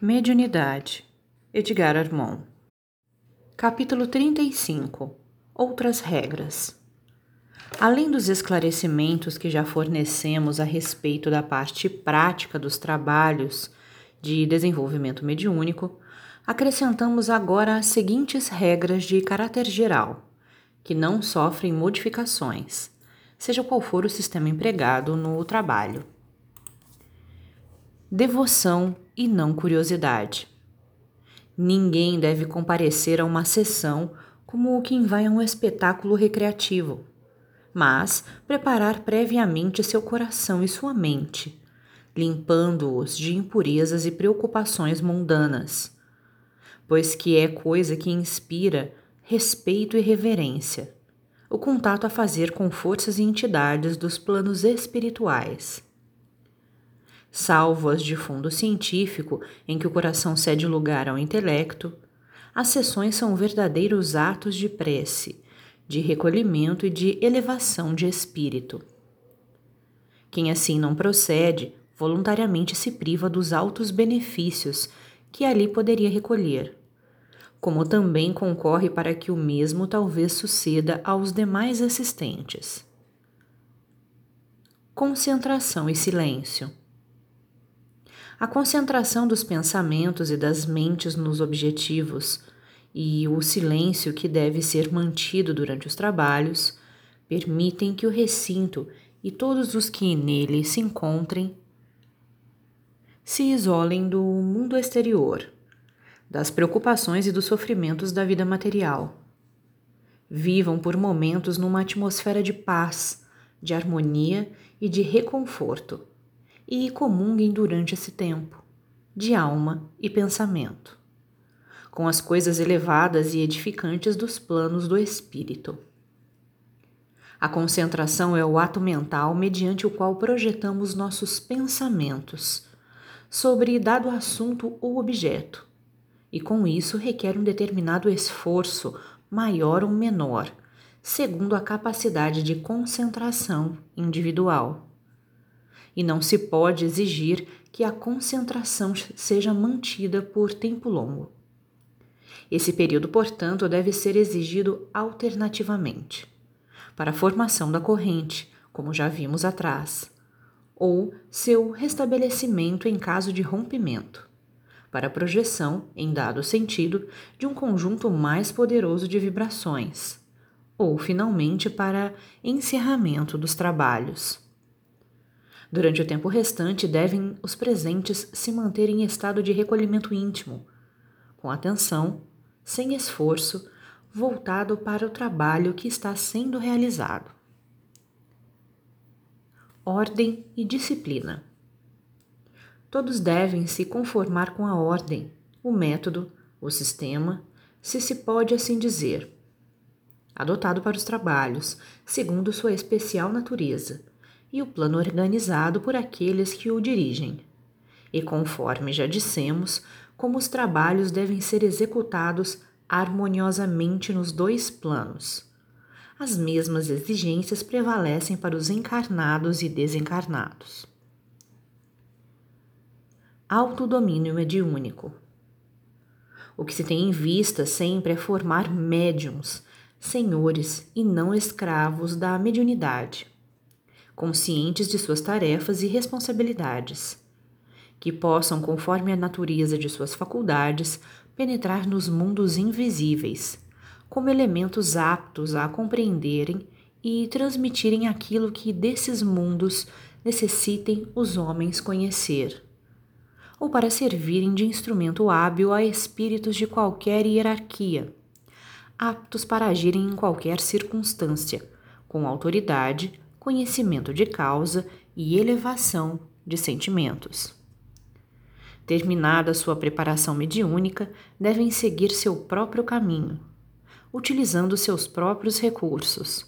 Mediunidade Edgar Armon. Capítulo 35 Outras regras. Além dos esclarecimentos que já fornecemos a respeito da parte prática dos trabalhos de desenvolvimento mediúnico, acrescentamos agora as seguintes regras de caráter geral, que não sofrem modificações, seja qual for o sistema empregado no trabalho devoção e não curiosidade. Ninguém deve comparecer a uma sessão como quem vai a um espetáculo recreativo, mas preparar previamente seu coração e sua mente, limpando-os de impurezas e preocupações mundanas, pois que é coisa que inspira respeito e reverência, o contato a fazer com forças e entidades dos planos espirituais salvo as de fundo científico, em que o coração cede lugar ao intelecto, as sessões são verdadeiros atos de prece, de recolhimento e de elevação de espírito. Quem assim não procede, voluntariamente se priva dos altos benefícios que ali poderia recolher, como também concorre para que o mesmo talvez suceda aos demais assistentes. Concentração e silêncio. A concentração dos pensamentos e das mentes nos objetivos e o silêncio que deve ser mantido durante os trabalhos permitem que o recinto e todos os que nele se encontrem se isolem do mundo exterior, das preocupações e dos sofrimentos da vida material. Vivam por momentos numa atmosfera de paz, de harmonia e de reconforto e comunguem durante esse tempo, de alma e pensamento, com as coisas elevadas e edificantes dos planos do espírito. A concentração é o ato mental mediante o qual projetamos nossos pensamentos sobre dado assunto ou objeto, e com isso requer um determinado esforço, maior ou menor, segundo a capacidade de concentração individual e não se pode exigir que a concentração seja mantida por tempo longo. Esse período, portanto, deve ser exigido alternativamente para a formação da corrente, como já vimos atrás, ou seu restabelecimento em caso de rompimento, para a projeção, em dado sentido, de um conjunto mais poderoso de vibrações, ou finalmente para encerramento dos trabalhos. Durante o tempo restante, devem os presentes se manter em estado de recolhimento íntimo, com atenção, sem esforço, voltado para o trabalho que está sendo realizado. Ordem e disciplina. Todos devem se conformar com a ordem, o método, o sistema, se se pode assim dizer, adotado para os trabalhos, segundo sua especial natureza e o plano organizado por aqueles que o dirigem. E conforme já dissemos, como os trabalhos devem ser executados harmoniosamente nos dois planos. As mesmas exigências prevalecem para os encarnados e desencarnados. Autodomínio mediúnico. O que se tem em vista sempre é formar médiums, senhores e não escravos da mediunidade conscientes de suas tarefas e responsabilidades, que possam, conforme a natureza de suas faculdades, penetrar nos mundos invisíveis, como elementos aptos a compreenderem e transmitirem aquilo que desses mundos necessitem os homens conhecer, ou para servirem de instrumento hábil a espíritos de qualquer hierarquia, aptos para agirem em qualquer circunstância, com autoridade, conhecimento de causa e elevação de sentimentos. Terminada sua preparação mediúnica, devem seguir seu próprio caminho, utilizando seus próprios recursos.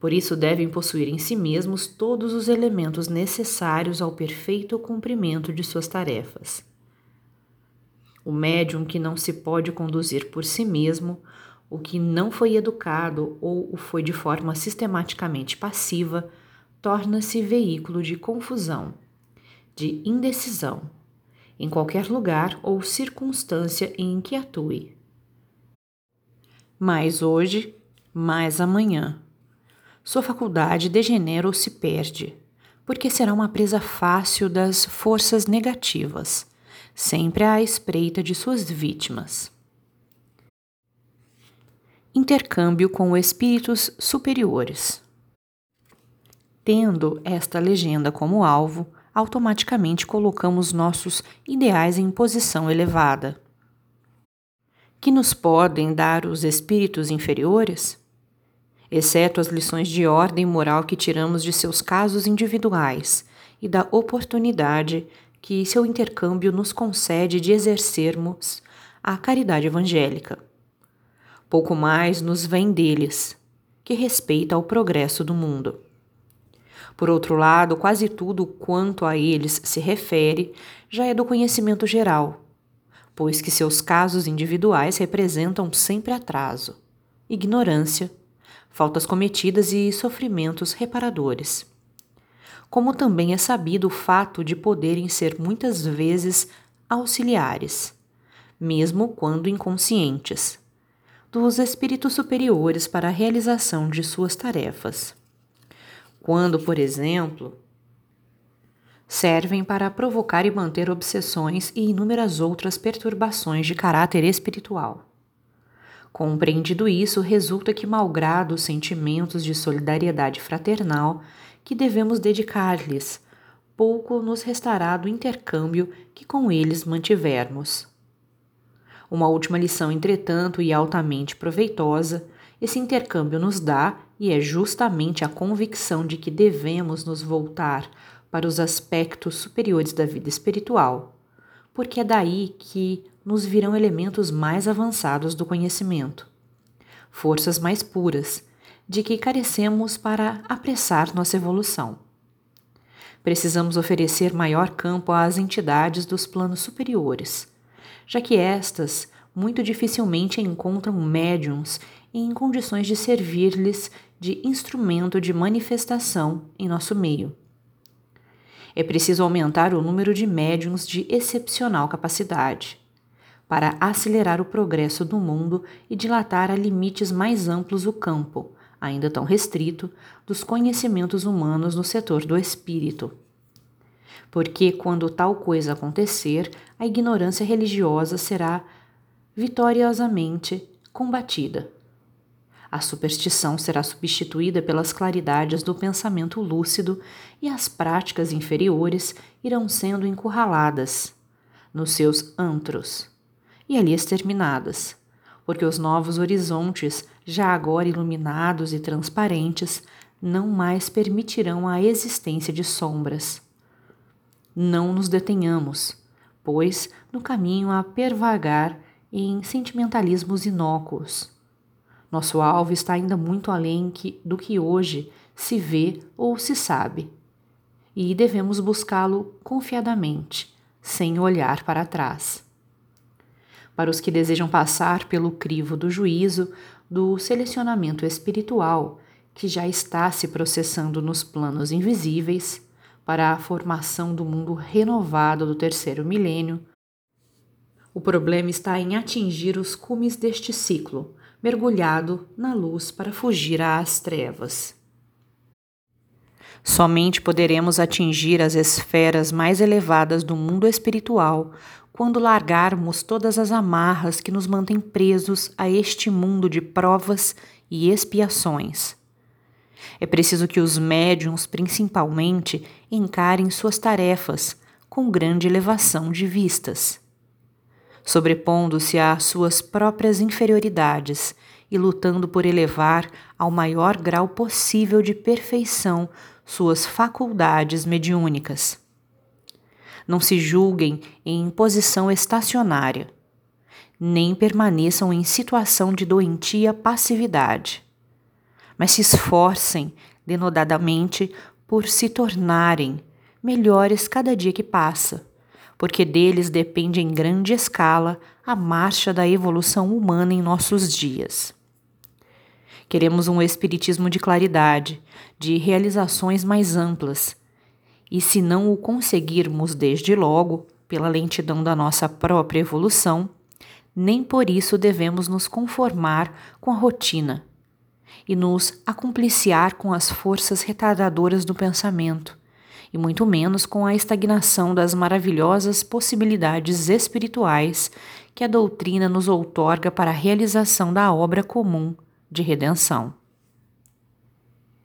Por isso, devem possuir em si mesmos todos os elementos necessários ao perfeito cumprimento de suas tarefas. O médium que não se pode conduzir por si mesmo o que não foi educado ou o foi de forma sistematicamente passiva, torna-se veículo de confusão, de indecisão, em qualquer lugar ou circunstância em que atue. Mais hoje, mais amanhã. Sua faculdade degenera ou se perde, porque será uma presa fácil das forças negativas, sempre à espreita de suas vítimas. Intercâmbio com espíritos superiores. Tendo esta legenda como alvo, automaticamente colocamos nossos ideais em posição elevada. Que nos podem dar os espíritos inferiores? Exceto as lições de ordem moral que tiramos de seus casos individuais e da oportunidade que seu intercâmbio nos concede de exercermos a caridade evangélica. Pouco mais nos vem deles, que respeita ao progresso do mundo. Por outro lado, quase tudo quanto a eles se refere já é do conhecimento geral, pois que seus casos individuais representam sempre atraso, ignorância, faltas cometidas e sofrimentos reparadores. Como também é sabido o fato de poderem ser muitas vezes auxiliares, mesmo quando inconscientes, dos espíritos superiores para a realização de suas tarefas quando, por exemplo, servem para provocar e manter obsessões e inúmeras outras perturbações de caráter espiritual. Compreendido isso, resulta que, malgrado os sentimentos de solidariedade fraternal que devemos dedicar-lhes, pouco nos restará do intercâmbio que com eles mantivermos. Uma última lição, entretanto, e altamente proveitosa, esse intercâmbio nos dá, e é justamente a convicção de que devemos nos voltar para os aspectos superiores da vida espiritual, porque é daí que nos virão elementos mais avançados do conhecimento, forças mais puras, de que carecemos para apressar nossa evolução. Precisamos oferecer maior campo às entidades dos planos superiores, já que estas muito dificilmente encontram médiums em condições de servir-lhes de instrumento de manifestação em nosso meio. É preciso aumentar o número de médiums de excepcional capacidade, para acelerar o progresso do mundo e dilatar a limites mais amplos o campo, ainda tão restrito, dos conhecimentos humanos no setor do espírito. Porque, quando tal coisa acontecer, a ignorância religiosa será vitoriosamente combatida. A superstição será substituída pelas claridades do pensamento lúcido e as práticas inferiores irão sendo encurraladas nos seus antros e ali exterminadas, porque os novos horizontes, já agora iluminados e transparentes, não mais permitirão a existência de sombras. Não nos detenhamos, pois, no caminho a pervagar em sentimentalismos inócuos nosso alvo está ainda muito além que, do que hoje se vê ou se sabe, e devemos buscá-lo confiadamente, sem olhar para trás. Para os que desejam passar pelo crivo do juízo, do selecionamento espiritual, que já está se processando nos planos invisíveis, para a formação do mundo renovado do terceiro milênio, o problema está em atingir os cumes deste ciclo, mergulhado na luz para fugir às trevas. Somente poderemos atingir as esferas mais elevadas do mundo espiritual quando largarmos todas as amarras que nos mantêm presos a este mundo de provas e expiações. É preciso que os médiums, principalmente, encarem suas tarefas com grande elevação de vistas sobrepondo-se às suas próprias inferioridades e lutando por elevar ao maior grau possível de perfeição suas faculdades mediúnicas. Não se julguem em posição estacionária, nem permaneçam em situação de doentia passividade, mas se esforcem denodadamente por se tornarem melhores cada dia que passa porque deles depende em grande escala a marcha da evolução humana em nossos dias. Queremos um espiritismo de claridade, de realizações mais amplas, e se não o conseguirmos desde logo, pela lentidão da nossa própria evolução, nem por isso devemos nos conformar com a rotina e nos acompliciar com as forças retardadoras do pensamento, e muito menos com a estagnação das maravilhosas possibilidades espirituais que a doutrina nos outorga para a realização da obra comum de redenção.